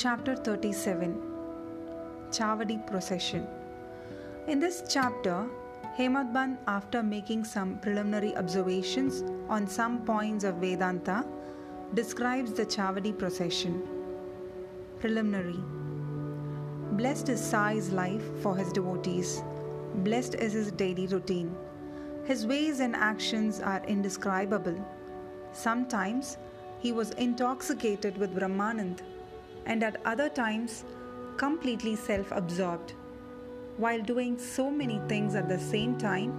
Chapter 37 Chavadi Procession. In this chapter, Hemadpant, after making some preliminary observations on some points of Vedanta, describes the Chavadi procession. Preliminary Blessed is Sai's life for his devotees. Blessed is his daily routine. His ways and actions are indescribable. Sometimes he was intoxicated with Brahmanand, and at other times completely self absorbed. While doing so many things at the same time,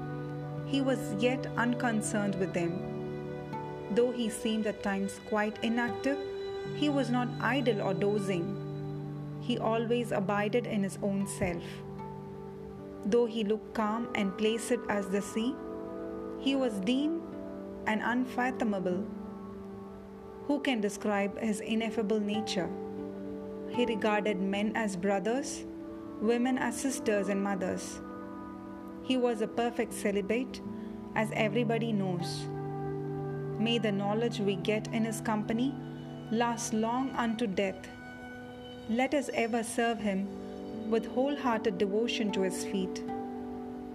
he was yet unconcerned with them. Though he seemed at times quite inactive, he was not idle or dozing. He always abided in his own self. Though he looked calm and placid as the sea, he was deep and unfathomable. Who can describe his ineffable nature? He regarded men as brothers, women as sisters and mothers. He was a perfect celibate, as everybody knows. May the knowledge we get in his company last long unto death. Let us ever serve him with wholehearted devotion to his feet.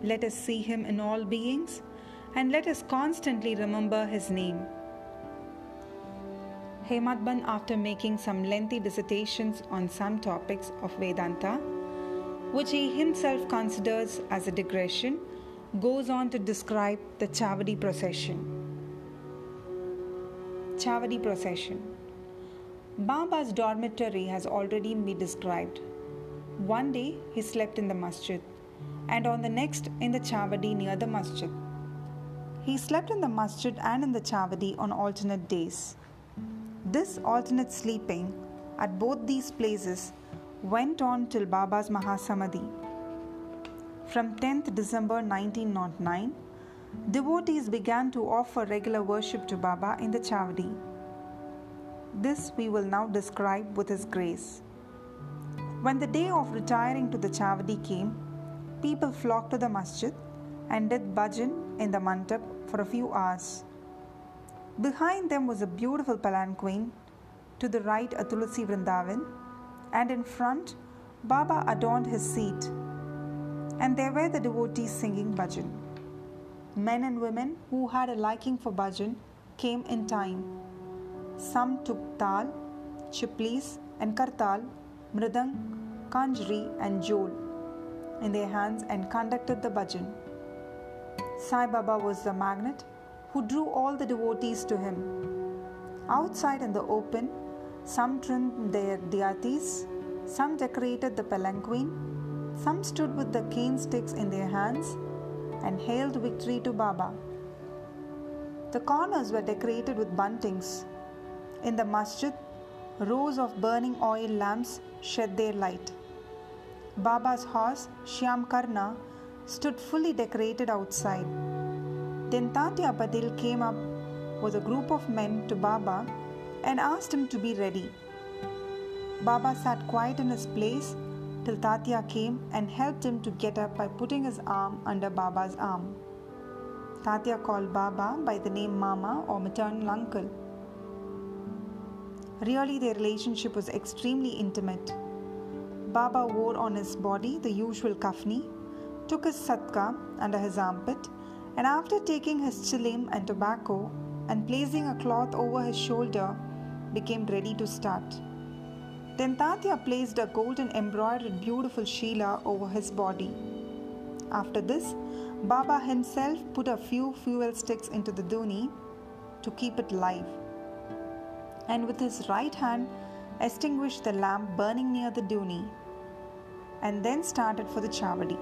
Let us see him in all beings and let us constantly remember his name. Hemadpant, after making some lengthy dissertations on some topics of Vedanta, which he himself considers as a digression, goes on to describe the Chavadi procession. Chavadi procession. Baba's dormitory has already been described. One day he slept in the masjid, and on the next in the Chavadi near the masjid. He slept in the masjid and in the Chavadi on alternate days. This alternate sleeping at both these places went on till Baba's Mahasamadhi. From 10th December 1909, devotees began to offer regular worship to Baba in the Chavadi. This we will now describe with His grace. When the day of retiring to the Chavadi came, people flocked to the masjid and did bhajan in the mandap for a few hours. Behind them was a beautiful palanquin, to the right a Tulsi Vrindavan, and in front Baba adorned his seat. And there were the devotees singing bhajan. Men and women who had a liking for bhajan came in time. Some took tal, chiplis, and kartal, mridang, kanjri, and jol in their hands and conducted the bhajan. Sai Baba was the magnet who drew all the devotees to him. Outside in the open, some trimmed their deities, some decorated the palanquin, some stood with the cane sticks in their hands and hailed victory to Baba. The corners were decorated with buntings. In the masjid, rows of burning oil lamps shed their light. Baba's horse, Shyam Karna, stood fully decorated outside. Then Tatya Patil came up with a group of men to Baba and asked him to be ready. Baba sat quiet in his place till Tatya came and helped him to get up by putting his arm under Baba's arm. Tatya called Baba by the name Mama or maternal uncle. Really, their relationship was extremely intimate. Baba wore on his body the usual kafni, took his satka under his armpit, and after taking his chilim and tobacco and placing a cloth over his shoulder, became ready to start. Then Tatya placed a golden embroidered beautiful Sheela over his body. After this, Baba himself put a few fuel sticks into the dhuni to keep it live, and with his right hand extinguished the lamp burning near the dhuni, and then started for the chavadi.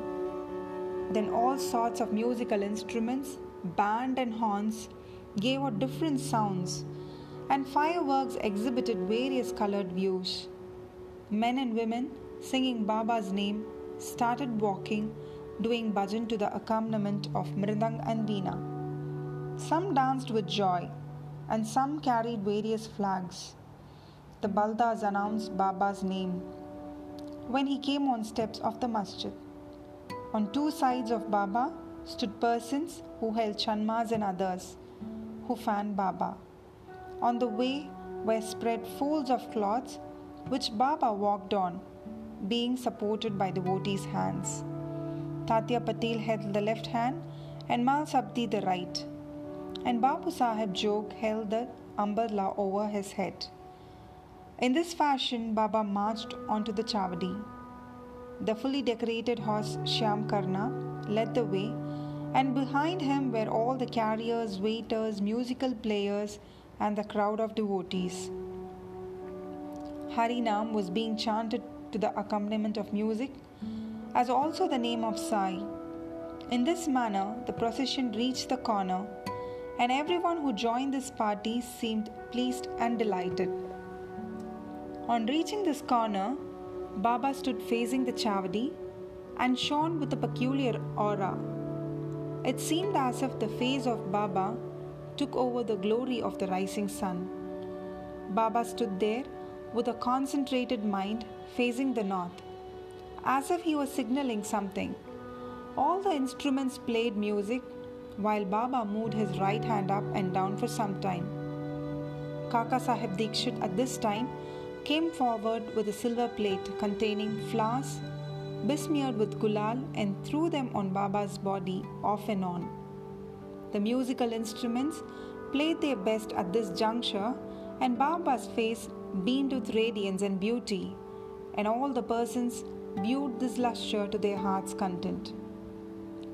Then all sorts of musical instruments, band and horns, gave out different sounds, and fireworks exhibited various colored views. Men and women, singing Baba's name, started walking, doing bhajan to the accompaniment of mridang and veena. Some danced with joy, and some carried various flags. The baldas announced Baba's name when he came on steps of the masjid. On two sides of Baba stood persons who held chanmas and others who fanned Baba. On the way were spread folds of cloths which Baba walked on, being supported by devotees' hands. Tatya Patel held the left hand and Mhalsapati the right, and Babu Sahib Jog held the umbrella over his head. In this fashion, Baba marched onto the Chavadi. The fully decorated horse Shyam Karna led the way, and behind him were all the carriers, waiters, musical players, and the crowd of devotees. Harinam was being chanted to the accompaniment of music, as also the name of Sai. In this manner, the procession reached the corner, and everyone who joined this party seemed pleased and delighted. On reaching this corner, Baba stood facing the Chavadi and shone with a peculiar aura. It seemed as if the face of Baba took over the glory of the rising sun. Baba stood there with a concentrated mind facing the north, as if he was signaling something. All the instruments played music while Baba moved his right hand up and down for some time. Kaka Sahib Dikshit at this time came forward with a silver plate containing flowers besmeared with gulal and threw them on Baba's body off and on. The musical instruments played their best at this juncture, and Baba's face beamed with radiance and beauty, and all the persons viewed this lustre to their heart's content.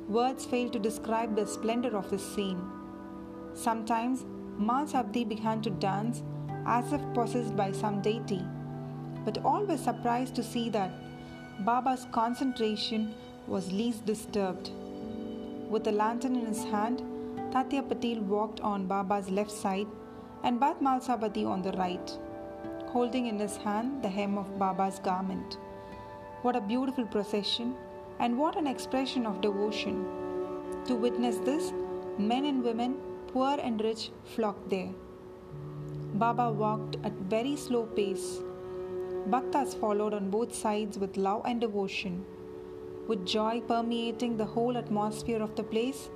Words fail to describe the splendor of this scene. Sometimes Mhalsapati began to dance as if possessed by some deity, but all were surprised to see that Baba's concentration was least disturbed. With a lantern in his hand, Tatya Patel walked on Baba's left side and Bat Mhalsapati on the right, holding in his hand the hem of Baba's garment. What a beautiful procession and what an expression of devotion. To witness this, men and women, poor and rich, flocked there. Baba walked at very slow pace Bhaktas followed on both sides with love and devotion. With joy permeating the whole atmosphere of the place,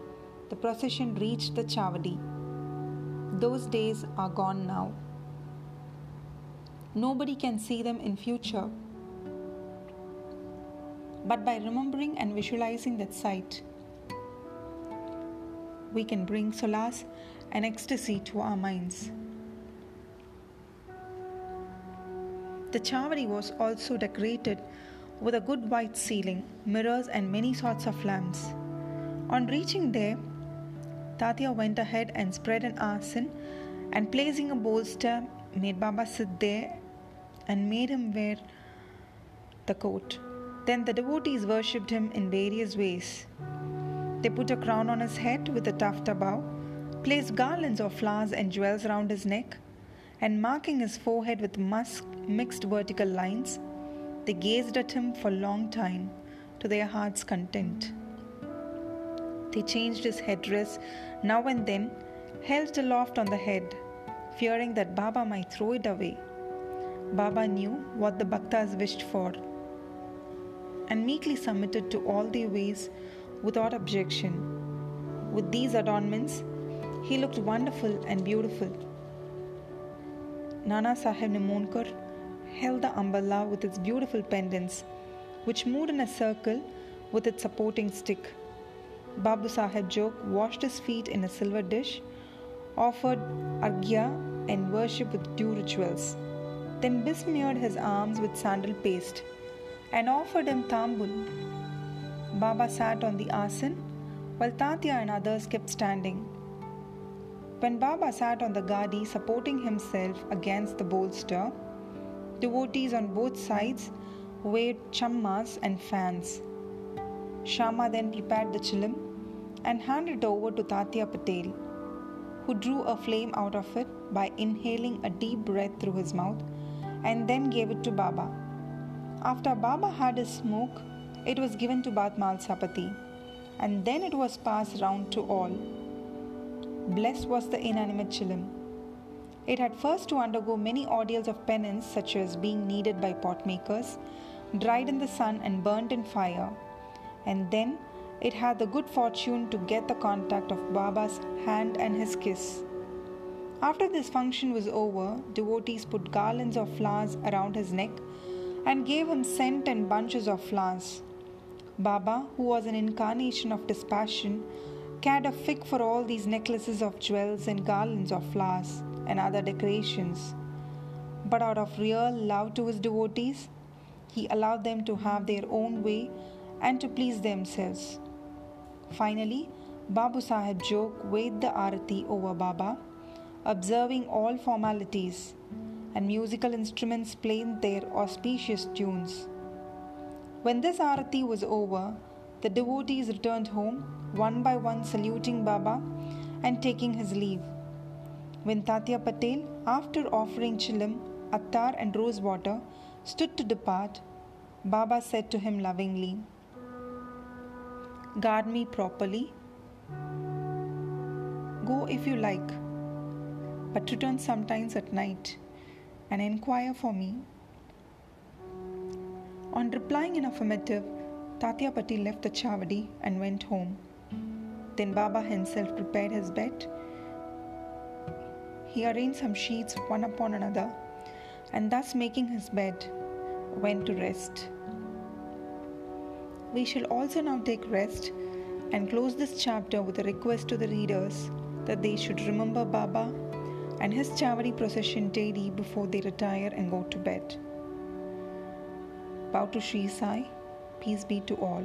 the procession reached the Chavadi. Those days are gone now. Nobody can see them in future. But by remembering and visualizing that sight, we can bring solace and ecstasy to our minds. The Chavadi was also decorated with a good white ceiling, mirrors, and many sorts of lamps. On reaching there, Tatya went ahead and spread an asan and placing a bolster, made Baba sit there and made him wear the coat. Then the devotees worshipped him in various ways. They put a crown on his head with a tuft bow, placed garlands of flowers and jewels round his neck, and marking his forehead with musk mixed vertical lines, they gazed at him for a long time to their heart's content. They changed his headdress now and then, held aloft on the head, fearing that Baba might throw it away. Baba knew what the Bhaktas wished for and meekly submitted to all their ways without objection. With these adornments, he looked wonderful and beautiful. Nana Sahib Nimonkar held the umbrella with its beautiful pendants, which moved in a circle with its supporting stick. Babu Sahib Jog washed his feet in a silver dish, offered arghya and worship with due rituals, then besmeared his arms with sandal paste and offered him tambul. Baba sat on the asan while Tatya and others kept standing. When Baba sat on the gadi supporting himself against the bolster, devotees on both sides waved chammas and fans. Shama then prepared the chilim and handed it over to Tatya Patel, who drew a flame out of it by inhaling a deep breath through his mouth and then gave it to Baba. After Baba had his smoke, it was given to Batmal Sapati, and then it was passed round to all. Blessed was the inanimate chilim. It had first to undergo many ordeals of penance, such as being kneaded by potmakers, dried in the sun, and burnt in fire. And then it had the good fortune to get the contact of Baba's hand and his kiss. After this function was over, devotees put garlands of flowers around his neck and gave him scent and bunches of flowers. Baba, who was an incarnation of dispassion, cared a fig for all these necklaces of jewels and garlands of flowers and other decorations. But out of real love to his devotees, he allowed them to have their own way and to please themselves. Finally, Babu Sahib Jog weighed the arati over Baba, observing all formalities, and musical instruments played their auspicious tunes. When this arati was over, the devotees returned home, one by one saluting Baba and taking his leave. When Tatya Patel, after offering chilim, attar, and rose water, stood to depart, Baba said to him lovingly, Guard me properly. Go if you like, but return sometimes at night and inquire for me. On replying in affirmative, Tatya Patel left the chavadi and went home. Then Baba himself prepared his bed. He arranged some sheets one upon another and thus making his bed, went to rest. We shall also now take rest and close this chapter with a request to the readers that they should remember Baba and his Chavadi procession daily before they retire and go to bed. Bow to Sri Sai. Peace be to all.